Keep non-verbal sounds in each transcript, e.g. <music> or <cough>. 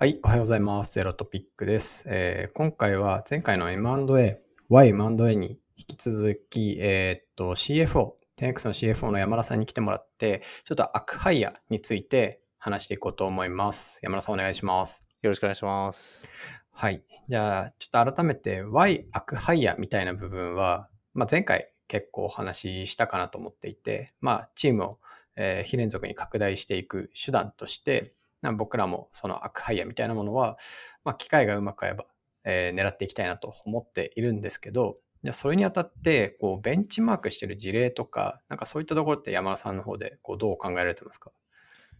はい、おはようございます。ゼロトピックです。えー今回は前回の M&A、Y&A に引き続き、えーっと、CFO、10X の CFO の山田さんに来てもらって、ちょっとアクハイヤについて話していこうと思います。山田さんお願いします。よろしくお願いします。はい。じゃあ、ちょっと改めて Y アクハイヤみたいな部分は、まあ、前回結構お話ししたかなと思っていて、まあ、チームを、えー非連続に拡大していく手段として、な僕らもそのアクハイヤみたいなものは、まあ、機会がうまく合えば、えー狙っていきたいなと思っているんですけど、じゃそれにあたって、こう、ベンチマークしてる事例とか、なんかそういったところって山田さんの方で、こう、どう考えられてますか？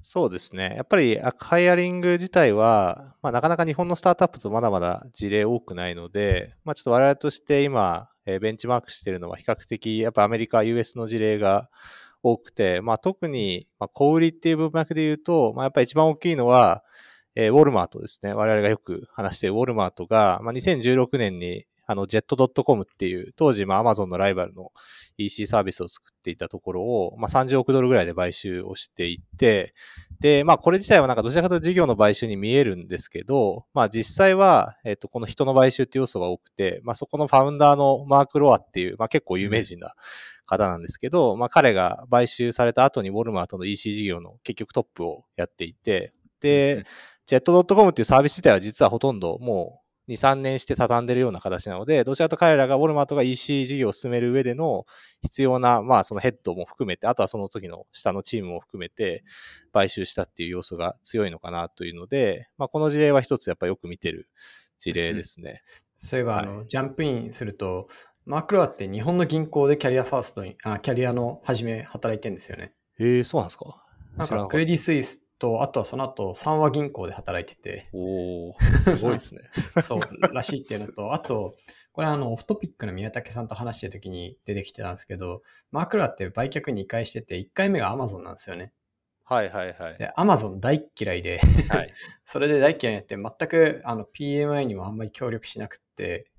そうですね。やっぱりアクハイアリング自体は、まあ、なかなか日本のスタートアップとまだまだ事例多くないので、まあ、ちょっと我々として今、えベンチマークしてるのは比較的、やっぱアメリカ、US の事例が多くて、まあ、特に、まあ、小売りっていう文脈で言うと、まあ、やっぱり一番大きいのは、えーウォルマートですね。我々がよく話しているウォルマートが、まあ、2016年に、あの、jet.com っていう、当時、まあ、Amazon のライバルの EC サービスを作っていたところを、まあ、30億ドルぐらいで買収をしていて、で、まあ、これ自体はなんかどちらかというと事業の買収に見えるんですけど、まあ、実際は、えっ、と、この人の買収っていう要素が多くて、まあ、そこのファウンダーのマーク・ロアっていう、まあ、結構有名人な方なんですけど、まあ、彼が買収された後にウォルマートの EC 事業の結局トップをやっていて、で、jet.com っていうサービス自体は実はほとんどもう2、3年して畳んでるような形なので、どちらかと彼らがウォルマートが EC 事業を進める上での必要な、まあそのヘッドも含めて、あとはその時の下のチームも含めて買収したっていう要素が強いのかなというので、まあこの事例は一つやっぱよく見てる事例ですね。そういえば、あはの、ジャンプインすると、マーク・ロアって日本の銀行でキャリアファーストに、あキャリアの初め働いてるんですよね。へえそうなんですか？なんかクレディ・スイスと、あとはその後、三和銀行で働いてて、おー、すごいですね。<laughs> そうらしいっていうのと、あと、これあの、オフトピックの宮武さんと話してる時に出てきてたんですけど、マーク・ロアって売却2回してて、1回目が Amazon なんですよね。はいはいはい。で、Amazon 大っ嫌いで、はい。<laughs> それで大っ嫌いになって、全くあの PMI にもあんまり協力しなくって、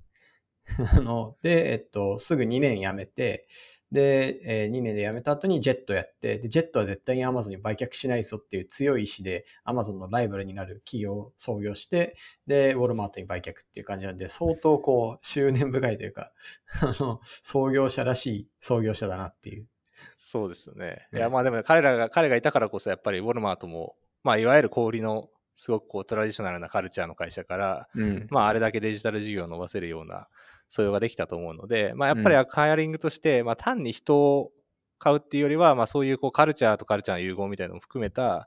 <laughs> あの、で、えっと、すぐ2年辞めて、で、えー2年で辞めた後にジェットやって、で、ジェットは絶対に Amazon に売却しないぞっていう強い意志で Amazon のライバルになる企業を創業して、で、ウォルマートに売却っていう感じなんで、相当こう、執念深いというか、<laughs> あの、創業者らしい創業者だなっていう。そうですよね。うんいや、まあでも、彼らが、彼がいたからこそ、やっぱりウォルマートも、まあ、いわゆる小売りの、すごくこう、トラディショナルなカルチャーの会社から、うん。まあ、あれだけデジタル事業を伸ばせるような素養ができたと思うので、まあ、やっぱりハイアリングとして、まあ、単に人を買うっていうよりは、まあ、そういうこう、カルチャーとカルチャーの融合みたいなのも含めた、や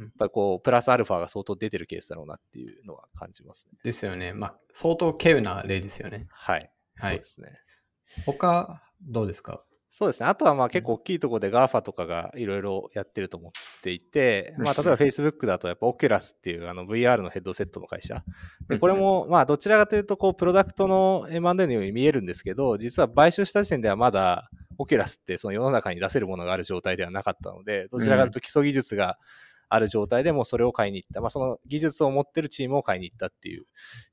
うんっぱりこう、プラスアルファが相当出てるケースだろうなっていうのは感じますね。ですよね。まあ、相当稀有な例ですよね。はい。はいそうですね。他、どうですか？そうですね。あとはまあ結構大きいところで GAFA とかがいろいろやってると思っていて、まあ例えば Facebook だとやっぱ Oculus っていうあの VR のヘッドセットの会社。で、これもまあどちらかというとこうプロダクトの M&A のように見えるんですけど、実は買収した時点ではまだ Oculus ってその世の中に出せるものがある状態ではなかったので、どちらかというと基礎技術がある状態でもうそれを買いに行った。まあその技術を持ってるチームを買いに行ったっていう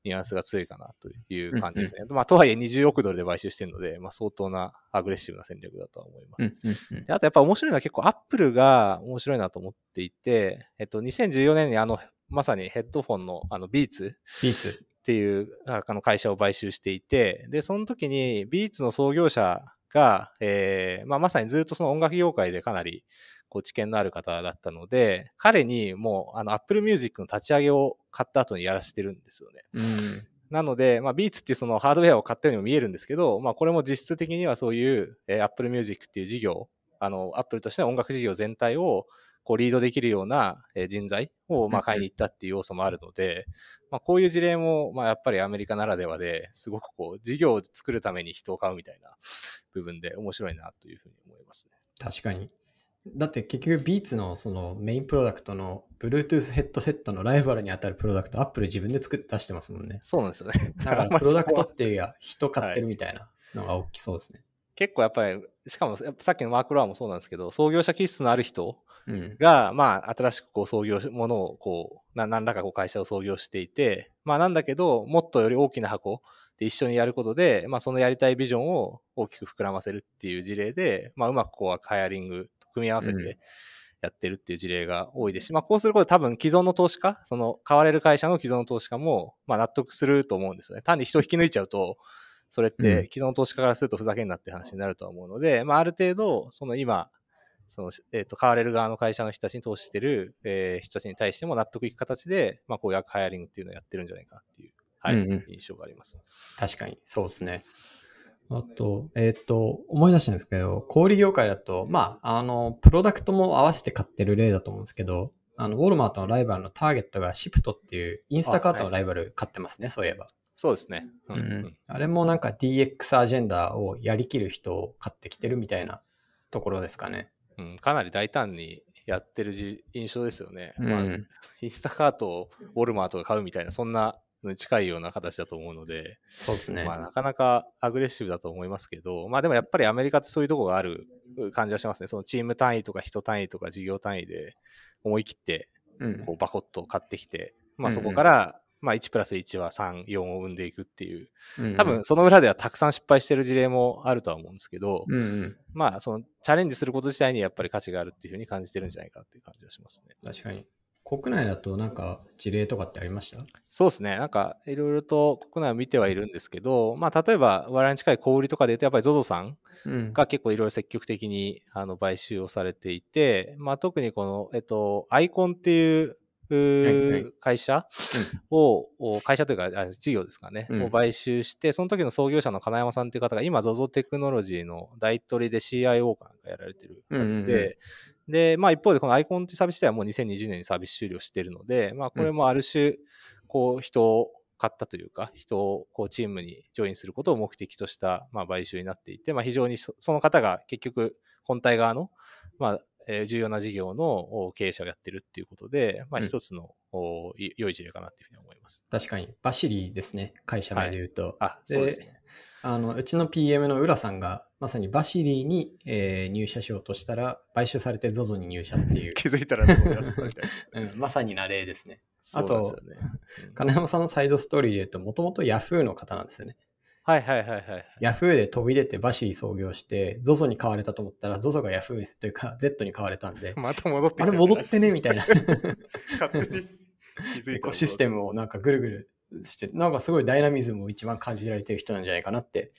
ニュアンスが強いかなという感じですね。まあとはいえ20億ドルで買収してるので、まあ相当なアグレッシブな戦略だとは思います。であとやっぱ面白いのは結構アップルが面白いなと思っていて、えっと、2014年にあの、まさにヘッドフォンのあの Beats、Beats。っていうああの会社を買収していて、で、その時に Beats の創業者が、えーまあ、まさにずっとその音楽業界でかなりこう知見のある方だったので、彼にもうあの Apple Music の立ち上げを買った後にやらせてるんですよね。うん。なので、まあ、ビーツっていうそのハードウェアを買ったようにも見えるんですけど、まあ、これも実質的にはそういう、えー Apple Music っていう事業、あの、Apple としての音楽事業全体を、こう、リードできるようなえー人材を、まあ、買いに行ったっていう要素もあるので、まあ、こういう事例も、まあ、やっぱりアメリカならではで、すごくこう、事業を作るために人を買うみたいな部分で面白いなというふうに思いますね。確かに。だって結局ビーツのそのメインプロダクトの Bluetooth ヘッドセットのライバルに当たるプロダクト、Apple 自分で作って出してますもんね。そうなんですよね。だからまあ <laughs> プロダクトっていうや人買ってるみたいなのが大きそうですね。結構やっぱり、しかもさっきのマーク・ロアもそうなんですけど、創業者気質のある人うん。が、まあ、新しくこう創業し、ものをこう、な何らかこう会社を創業していて、まあなんだけど、もっとより大きな箱で一緒にやることで、まあそのやりたいビジョンを大きく膨らませるっていう事例で、まあうまくこう、ハイアリングと組み合わせうんてやってるっていう事例が多いですし、まあ、こうすることで多分既存の投資家、その買われる会社の既存の投資家も、まあ、納得すると思うんですよね。単に人を引き抜いちゃうと、それって既存の投資家からするとふざけんなって話になるとは思うので、まあ、ある程度、その今、その、えっ、ー、と、買われる側の会社の人たちに投資してる、えー、人たちに対しても納得いく形で、まあ、こういうハイアリングっていうのをやってるんじゃないかなっていう、はい、うんうん、印象があります。確かに、そうですね。あと、えっ、ー、と、思い出したんですけど、小売業界だと、まあ、あの、プロダクトも合わせて買ってる例だと思うんですけど、あの、ウォルマートのライバルのターゲットがシプトっていうインスタカートのライバル買ってますね、はい、そういえば。そうですね。うん、うん、あれもなんか DX アジェンダをやりきる人を買ってきてるみたいなところですかね。うん、かなり大胆にやってる印象ですよね。うん、まあ、インスタカートをウォルマートが買うみたいな、そんな近いような形だと思うので、そうですね。まあ、なかなかアグレッシブだと思いますけど、まあでもやっぱりアメリカってそういうとこがある感じはしますね。そのチーム単位とか人単位とか事業単位で思い切って、こうバコッと買ってきて、うん、まあそこから、まあ1プラス1は3、4を生んでいくっていう、多分その裏ではたくさん失敗してる事例もあるとは思うんですけど、うんうん、まあそのチャレンジすること自体にやっぱり価値があるっていうふうに感じてるんじゃないかっていう感じがしますね。確かに。国内だとなんか事例とかってありました？そうですね。なんかいろいろと国内を見てはいるんですけど、まあ例えば我々に近い小売りとかで言うとやっぱり ZOZO さんが結構いろいろ積極的にあの買収をされていて、まあ特にこの、えっと、アイコンっていう会社を、会社というか、事業ですかね、を買収して、その時の創業者の金山さんという方が、今、ZOZO テクノロジーの大取りで CIO かなんかやられてるやつで、で、まあ一方でこのアイコンというサービス自体はもう2020年にサービス終了しているので、まあこれもある種、こう人を買ったというか、人をこうチームにジョインすることを目的としたまあ買収になっていて、まあ非常にその方が結局本体側のまあえ重要な事業の経営者をやってるっていうことで、まあ一つの、うん、良い事例かなっていうふうに思います。確かに、バシリーですね、会社名で言うと。はい、あ、そうですね。あの、うちの PM の浦さんが、まさにバシリーに、えー、入社しようとしたら、買収されて ZOZO に入社っていう。気づいたら思い出すみたいな、<laughs> うん。まさにな例ですね。あと、ねうん、金山さんのサイドストーリーで言うと、もともと Yahoo の方なんですよね。はいはいはいはい。Yahoo で飛び出てバシリ創業して、ZOZO に買われたと思ったら、ZOZO が Yahoo というか Z に買われたんで、また戻ってあれ戻ってねみたいな。勝手に気づいた。システムをなんかぐるぐるして、なんかすごいダイナミズムを一番感じられてる人なんじゃないかなって、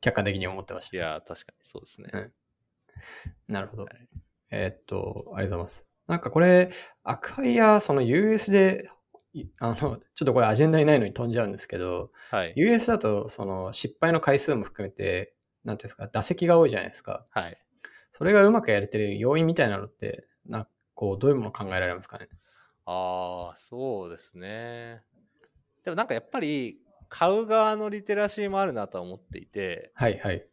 客観的に思ってました。いや、確かにそうですね。うん、なるほど。はい、えー、っと、ありがとうございます。なんかこれ、アクハイヤー、その US であの、<laughs> ちょっとこれアジェンダにないのに飛んじゃうんですけど、はい、US だとその失敗の回数も含めて、なんていうんですか、打席が多いじゃないですか。はい。それがうまくやれてる要因みたいなのって、なこう、どういうもの考えられますかね。ああ、そうですね。でもなんかやっぱり、買う側のリテラシーもあるなとは思っていて、はいはい。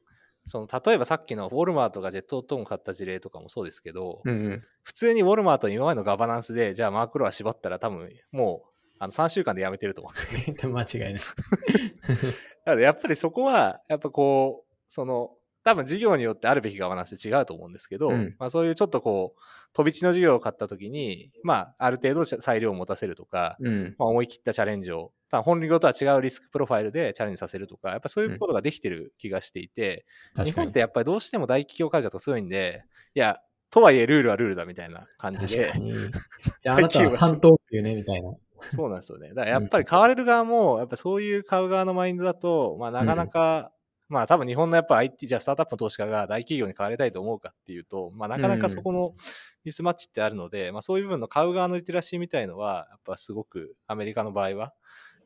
その例えばさっきのウォルマートがジェットトーン買った事例とかもそうですけど、うんうん、普通にウォルマート今までのガバナンスで、じゃあマークロは絞ったら多分もうあの3週間で辞めてると思うんですよね。<laughs> 間違いない。<laughs> やっぱりそこは、やっぱこう、その、多分事業によってあるべきガバナンスって違うと思うんですけど、うん、まあそういうちょっとこう、飛び地の事業を買った時に、まあある程度裁量を持たせるとか、うん、まあ思い切ったチャレンジを、本業とは違うリスクプロファイルでチャレンジさせるとか、やっぱそういうことができてる気がしていて、うん、日本ってやっぱりどうしても大企業会社と強いんで、いや、とはいえルールはルールだみたいな感じで。<laughs> じゃああなたは3等級ねみたいな。そうなんですよね。だからやっぱり買われる側も、やっぱそういう買う側のマインドだと、まあなかなか、うん、まあ多分日本のやっぱ IT、じゃあスタートアップの投資家が大企業に買われたいと思うかっていうと、まあなかなかそこのミスマッチってあるので、うん、まあそういう部分の買う側のリテラシーみたいのは、やっぱすごくアメリカの場合は、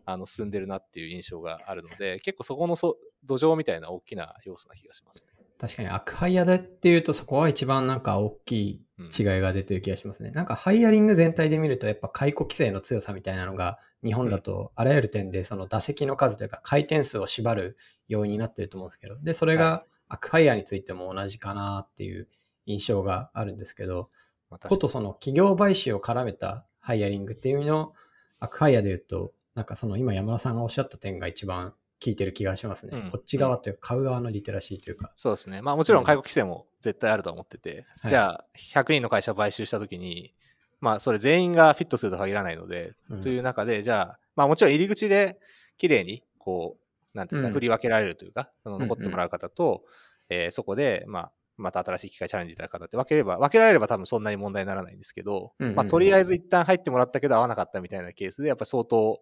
あの進んでるなっていう印象があるので、結構そこのそ土壌みたいな大きな要素な気がしますね。確かに、アクハイヤでっていうと、そこは一番なんか大きい違いが出てる気がしますね。うん、なんかハイアリング全体で見ると、やっぱ解雇規制の強さみたいなのが、日本だとあらゆる点でその打席の数というか回転数を縛る要因になってると思うんですけど、で、それがアクハイヤーについても同じかなっていう印象があるんですけど、ことその企業買収を絡めたハイアリングっていう意味のアクハイヤーで言うと、なんかその今山田さんがおっしゃった点が一番聞いてる気がしますね。うん、こっち側というか、買う側のリテラシーというか。そうですね。まあもちろん介護規制も絶対あると思ってて、うん、じゃあ100人の会社買収したときに、まあそれ全員がフィットするとは限らないので、うん、という中で、じゃあ、まあもちろん入り口で綺麗に、こう、なんていうんですか、振り分けられるというか、その残ってもらう方と、うんうん、えー、そこで、まあ、また新しい機械チャレンジいただく方って分ければ、分けられれば多分そんなに問題にならないんですけど、まあとりあえず一旦入ってもらったけど合わなかったみたいなケースで、やっぱり相当、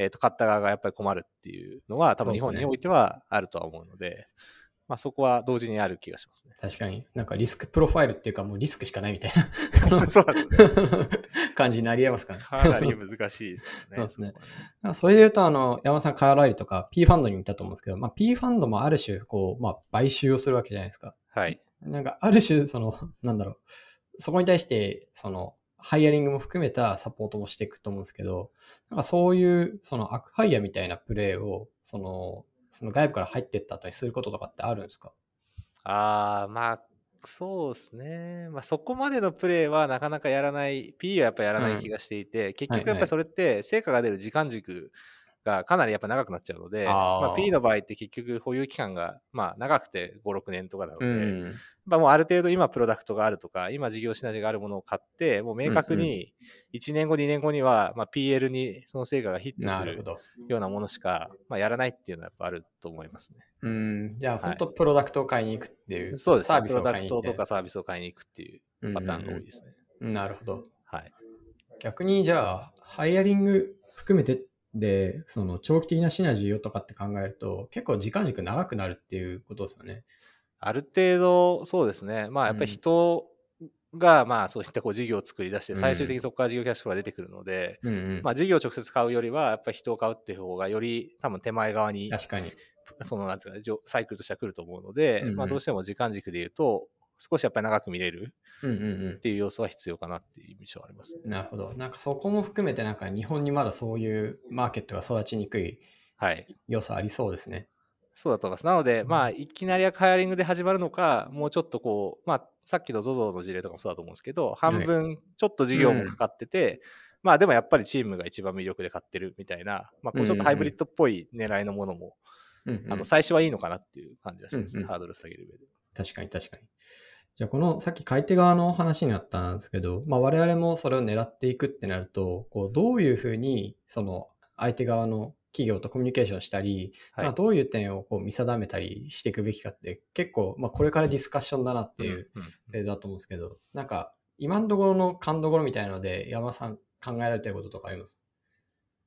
えっ、と、買った側がやっぱり困るっていうのは多分日本においてはあるとは思うので、まあそこは同時にある気がしますね。確かに。なんかリスクプロファイルっていうかもうリスクしかないみたい <laughs> そうね。な <laughs> 感じになり得ますかね。かなり難しいですよね。そうですねそれで言うと、あの、山田さん、カーライルとか P ファンドにいたと思うんですけど、まあ、P ファンドもある種、こう、まあ、買収をするわけじゃないですか。はい。なんか、ある種、その、なんだろう、そこに対して、その、ハイアリングも含めたサポートもしていくと思うんですけど、なんかそういう、その、アクハイヤーみたいなプレーを、その、その外部から入っていった後にすることとかってあるんですか？ああ、まあ、そうですね。まあ、そこまでのプレーはなかなかやらない、P はやっぱやらない気がしていて、結局やっぱりそれって成果が出る時間軸がかなりやっぱ長くなっちゃうので、まあ、P の場合って結局保有期間がまあ長くて5、6年とかなので、うん。まあ、もうある程度今プロダクトがあるとか、今事業シナジーがあるものを買って、もう明確に1年後、2年後には、まあ、PL にその成果がヒットする。ようなものしか、まあ、やらないっていうのはやっぱあると思いますね。うん。じゃあ、はい本当プロダクトを買いに行くっていう、そうですね。サービスをプロダク買いに行ってトとかサービスを買いに行くっていうパターンが多いですね。うんなるほど。はい。逆にじゃあ、ハイアリング含めてで、その長期的なシナジーをとかって考えると、結構時間軸長くなるっていうことですよね。ある程度、そうですね。まあ、やっぱり人が、まあ、そういったこう事業を作り出して、うん最終的にそこから事業キャッシュが出てくるので、うんうん。まあ、事業を直接買うよりは、やっぱり人を買うっていう方が、より多分手前側に、確かに。その、なんていうかね、じょサイクルとしては来ると思うので、うんうんまあ、どうしても時間軸で言うと、少しやっぱり長く見れるうんうんうんっ。ていう要素は必要かなっていう印象はありますね。なるほど。なんかそこも含めて、なんか日本にまだそういうマーケットが育ちにくいはい。要素ありそうですね。そうだと思います。なので、まあ、いきなりハイアリングで始まるのか、もうちょっとこう、まあ、さっきの ZOZO の事例とかもそうだと思うんですけど、半分ちょっと事業もかかってて、まあでもやっぱりチームが一番魅力で買ってるみたいな、まあこうちょっとハイブリッドっぽい狙いのものも、うんうんあの最初はいいのかなっていう感じがしますね、うんうんハードル下げる上で。確かに確かに。じゃあこのさっき買い手側の話になったんですけど、まあ、我々もそれを狙っていくってなると、こうどういうふうにその相手側の企業とコミュニケーションしたり、はい。まあ、どういう点をこう見定めたりしていくべきかって結構、まあ、これからディスカッションだなっていうフレーズだと思うんですけど、なんか今のところの勘どころみたいなので山田さん考えられてることとかあります？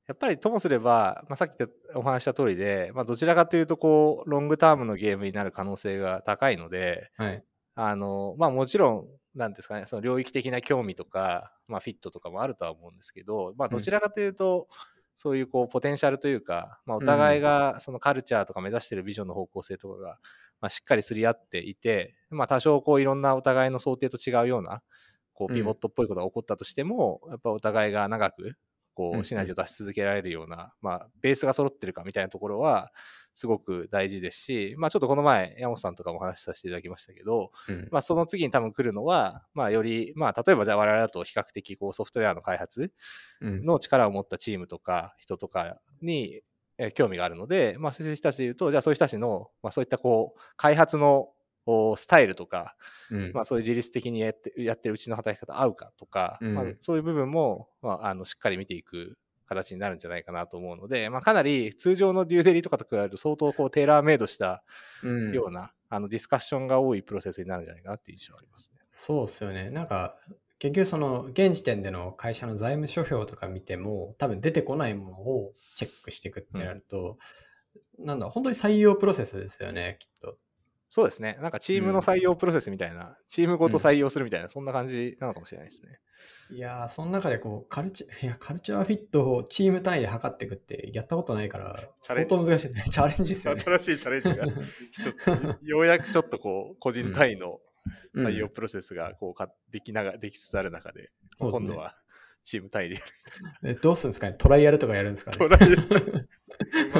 やっぱりともすれば、まあ、さっきお話した通りで、まあ、どちらかというと、こう、ロングタームのゲームになる可能性が高いので、はい。あの、まあもちろん、なんですかね、その領域的な興味とか、まあフィットとかもあるとは思うんですけど、まあどちらかというと、そういうこう、ポテンシャルというか、まあお互いがそのカルチャーとか目指しているビジョンの方向性とかが、まあしっかりすり合っていて、まあ多少こういろんなお互いの想定と違うような、こううん。ピボットっぽいことが起こったとしても、やっぱお互いが長く、こうんううん。シナジーを出し続けられるような、まあベースが揃ってるかみたいなところは、すごく大事ですし、まあちょっとこの前、山本さんとかもお話しさせていただきましたけど、うん。まあ、その次に多分来るのは、まあ、より、まあ、例えばじゃあ我々だと比較的こうソフトウェアの開発うん。の力を持ったチームとか人とかにえー興味があるので、まあ、そういう人たちで言うと、じゃあそういう人たちの、まあ、そういったこう、開発のおスタイルとか、うん。まあ、そういう自律的にやってやってるうちの働き方合うかとか、うん。まあ、そういう部分も、まあ、あのしっかり見ていく形になるんじゃないかなと思うので、まあ、かなり通常のデューデリとかと比べると相当こうテーラーメイドしたうんような、あのディスカッションが多いプロセスになるんじゃないかなっていう印象がありますね。そうですよね。なんか、結局その現時点での会社の財務諸表とか見ても、多分出てこないものをチェックしていくってなると、なんだ、本当に採用プロセスですよね、きっと。そうですね。なんかチームの採用プロセスみたいな、チームごと採用するみたいな、そんな感じなのかもしれないですね。いやー、その中でこう、カルチャー、<laughs> いや、カルチャーフィットをチーム単位で測っていくってやったことないから、相当難しいね。<laughs> チャレンジですよね。新しいチャレンジがようやくちょっとこう、<laughs> 個人単位のうん採用プロセスがこうかできなができつつある中で、今度はチーム単位でやる。えどうするんですかね？トライアルとかやるんですかね？トライアル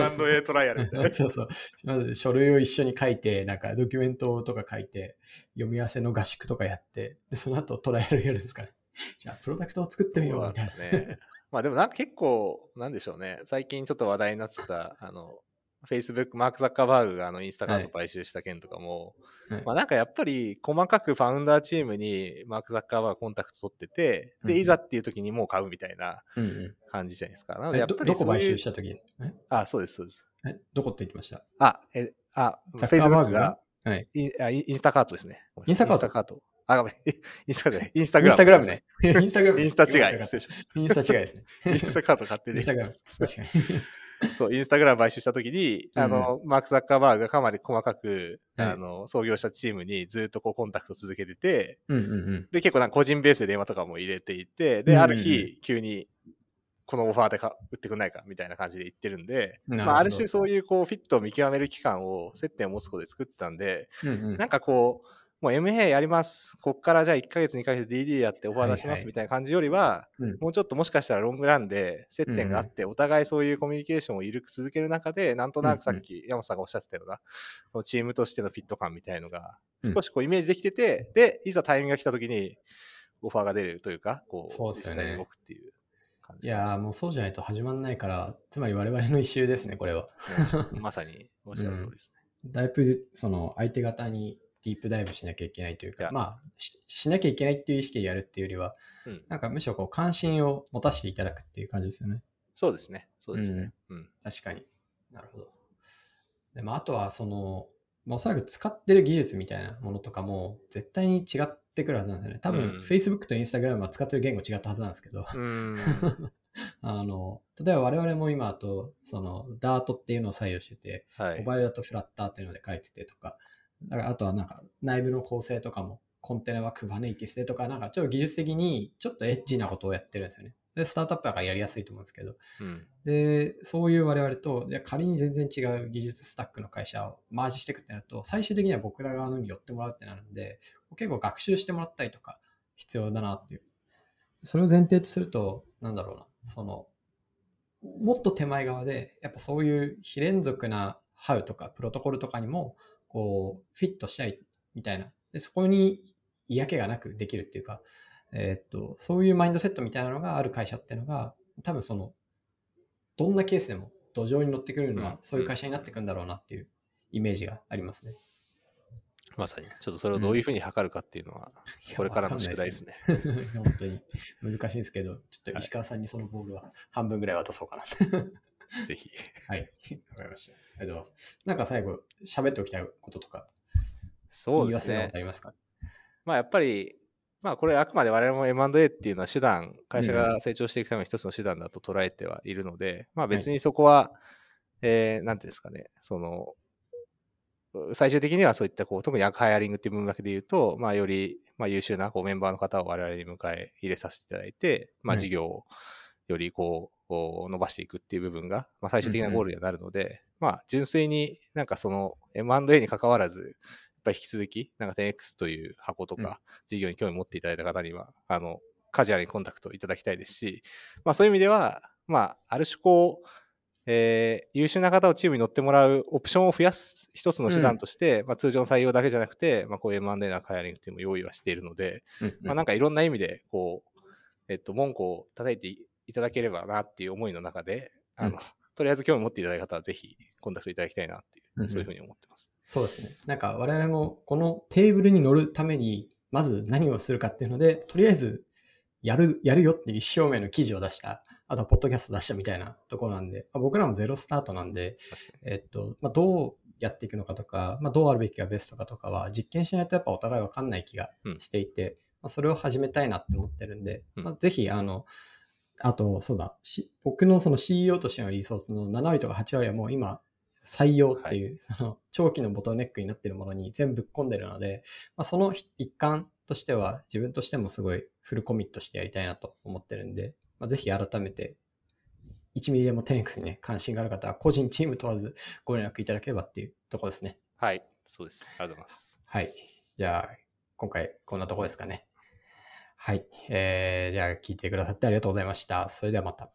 M&A トライアルみたいな。<laughs> そうそう。まず書類を一緒に書いて、なんかドキュメントとか書いて、読み合わせの合宿とかやって、で、その後トライアルやるんですかね。じゃあ、プロダクトを作ってみようみたいな。ね。まあでもなんか結構、なんでしょうね。最近ちょっと話題になってた、あの、Facebook、マーク・ザッカーバーグがあのインスタグラム買収した件とかも、はいまあなんかやっぱり細かくファウンダーチームにマーク・ザッカーバーグコンタクト取ってて、で、うんうんいざっていう時にもう買うみたいなうんうん感じじゃないですか。なのでえやっぱりどどこ買収した時？え？あ、そうです、そうです。えどこって言ってました？あ、え、あ、ザッカーバーグがはい。インスタカートですね。インスタカート？インスタカート。あ、ごめん。<laughs> インスタグラム。インスタグラムね。インスタグラム。インスタ違い。インスタ違いですね。た。インスタカート買ってねインス。タグラム。確かに。そう、インスタグラム買収したときに、あの、マーク・ザッカーバーグがかなり細かく、はい。あの、創業したチームにずっとこうコンタクト続けてて、うんうんうん。で、結構なんか個人ベースで電話とかも入れていて、で、うんうんうん。ある日、急に、このオファーでか売ってくんないかみたいな感じで言ってるんで、まあ、ある種そういうこうフィットを見極める期間を接点を持つことで作ってたんで、うんうん。なんかこう、もう MA やります。こっからじゃあ1ヶ月、2ヶ月 DD やってオファー出しますみたいな感じよりは、うん。もうちょっともしかしたらロングランで接点があって、お互いそういうコミュニケーションを緩く続ける中で、なんとなくさっき山本さんがおっしゃってたような、そのチームとしてのフィット感みたいのが、うん。少しこうイメージできてて、で、いざタイミングが来た時に、オファーが出るというか、こう、そうですよね。動くっていう感いじいやーもうそうじゃないと始まんないから、つまり我々の一周ですね、これは。うん。まさにおっしゃる通りですね。だいぶその相手方にディープダイブしなきゃいけないというか、まあししなきゃいけないっていう意識でやるっていうよりは、うんなんかむしろこう関心を持たせていただくっていう感じですよね。そうですね。そうですね。うん。確かに。なるほど。でもあとはその、まあおそらく使ってる技術みたいなものとかも絶対に違ってくるはずなんですよね。多分、うん Facebook と Instagram は使ってる言語違ったはずなんですけど、うーん。<laughs> あの、例えば我々も今だと、その Dart っていうのを採用してて、はいモ。バイルだとフラッターっていうので書いててとか、だからあとはなんか内部の構成とかもコンテナは Kubernetes でとか、なんかちょっと技術的にちょっとエッジなことをやってるんですよね。で、スタートアップだからやりやすいと思うんですけど、うん。で、そういう我々と、じゃあ仮に全然違う技術スタックの会社をマージしていくってなると、最終的には僕ら側のに寄ってもらうってなるんで、結構学習してもらったりとか必要だなっていう。それを前提とすると、なんだろうな、その、もっと手前側で、やっぱそういう非連続なハウとかプロトコルとかにも、こう、フィットしたいみたいな。で、そこに嫌気がなくできるっていうか、えーっと、そういうマインドセットみたいなのがある会社っていうのが、多分その、どんなケースでも土壌に乗ってくるのうんは、そういう会社になってくんだろうなっていうイメージがありますね。まさに。ちょっとそれをどういうふうに測るかっていうのは、これからの宿題です。ね。すね本当に難しいですけど、ちょっと石川さんにそのボールは半分ぐらい渡そうかな。<laughs> ぜひ。はい。わかりました。ありがとうございます。なんか最後、喋っておきたいこととか、そうですね。ありますか？まあやっぱり、まあこれあくまで我々も M&A っていうのは手段、会社が成長していくための一つの手段だと捉えてはいるので、まあ別にそこは、えーなんていうんですかね、その、最終的にはそういったこう、特にアクハイアリングっていう文脈で言うと、まあより、まあ、優秀なこうメンバーの方を我々に迎え入れさせていただいて、まあはい事業をよりこう、こう伸ばしていくっていう部分が、まあ最終的なゴールにはなるので、まあ純粋になんかその M&A に関わらず、やっぱり引き続き、なんか 10X という箱とうん。か、事業に興味持っていただいた方には、あの、カジュアルにコンタクトいただきたいですし、まあそういう意味では、まあ、ある種こう、えー優秀な方をチームに乗ってもらうオプションを増やす一つの手段として、まあ通常の採用だけじゃなくて、まあこういう M&A のハイアリングっていうのも用意はしているので、うんまあなんかいろんな意味で、こう、えっと、文句を叩いていただければなっていう思いの中で、あの、うんとりあえず興味持っていただいた方はぜひコンタクトいただきたいなっていう、うんうんそういうふうに思ってます。そうですね。なんか我々もこのテーブルに乗るために、まず何をするかっていうので、とりあえずやる、やるよっていう意思表明の記事を出した、あとはポッドキャスト出したみたいなところなんで、まあ僕らもゼロスタートなんで。えっと、まあ、どうやっていくのかとか、まあ、どうあるべきがベストかとかは、実験しないとやっぱお互いわかんない気がしていて、まあ、それを始めたいなって思ってるんで、うんまあ、ぜひ、あの、あと、そうだ、し僕のその CEO としてのリソースの7割とか8割はもう今、採用っていう、その長期のボトルネックになっているものに全部ぶっ込んでるので、まあ、その一環としては自分としてもすごいフルコミットしてやりたいなと思ってるんで、まあ、ぜひ改めて1ミリでもテネックスにね、関心がある方は個人チーム問わずご連絡いただければっていうところですね。はい。そうです。ありがとうございます。はい。じゃあ、今回こんなところですかね。はい。えー、じゃあ聞いてくださってありがとうございました。それではまた。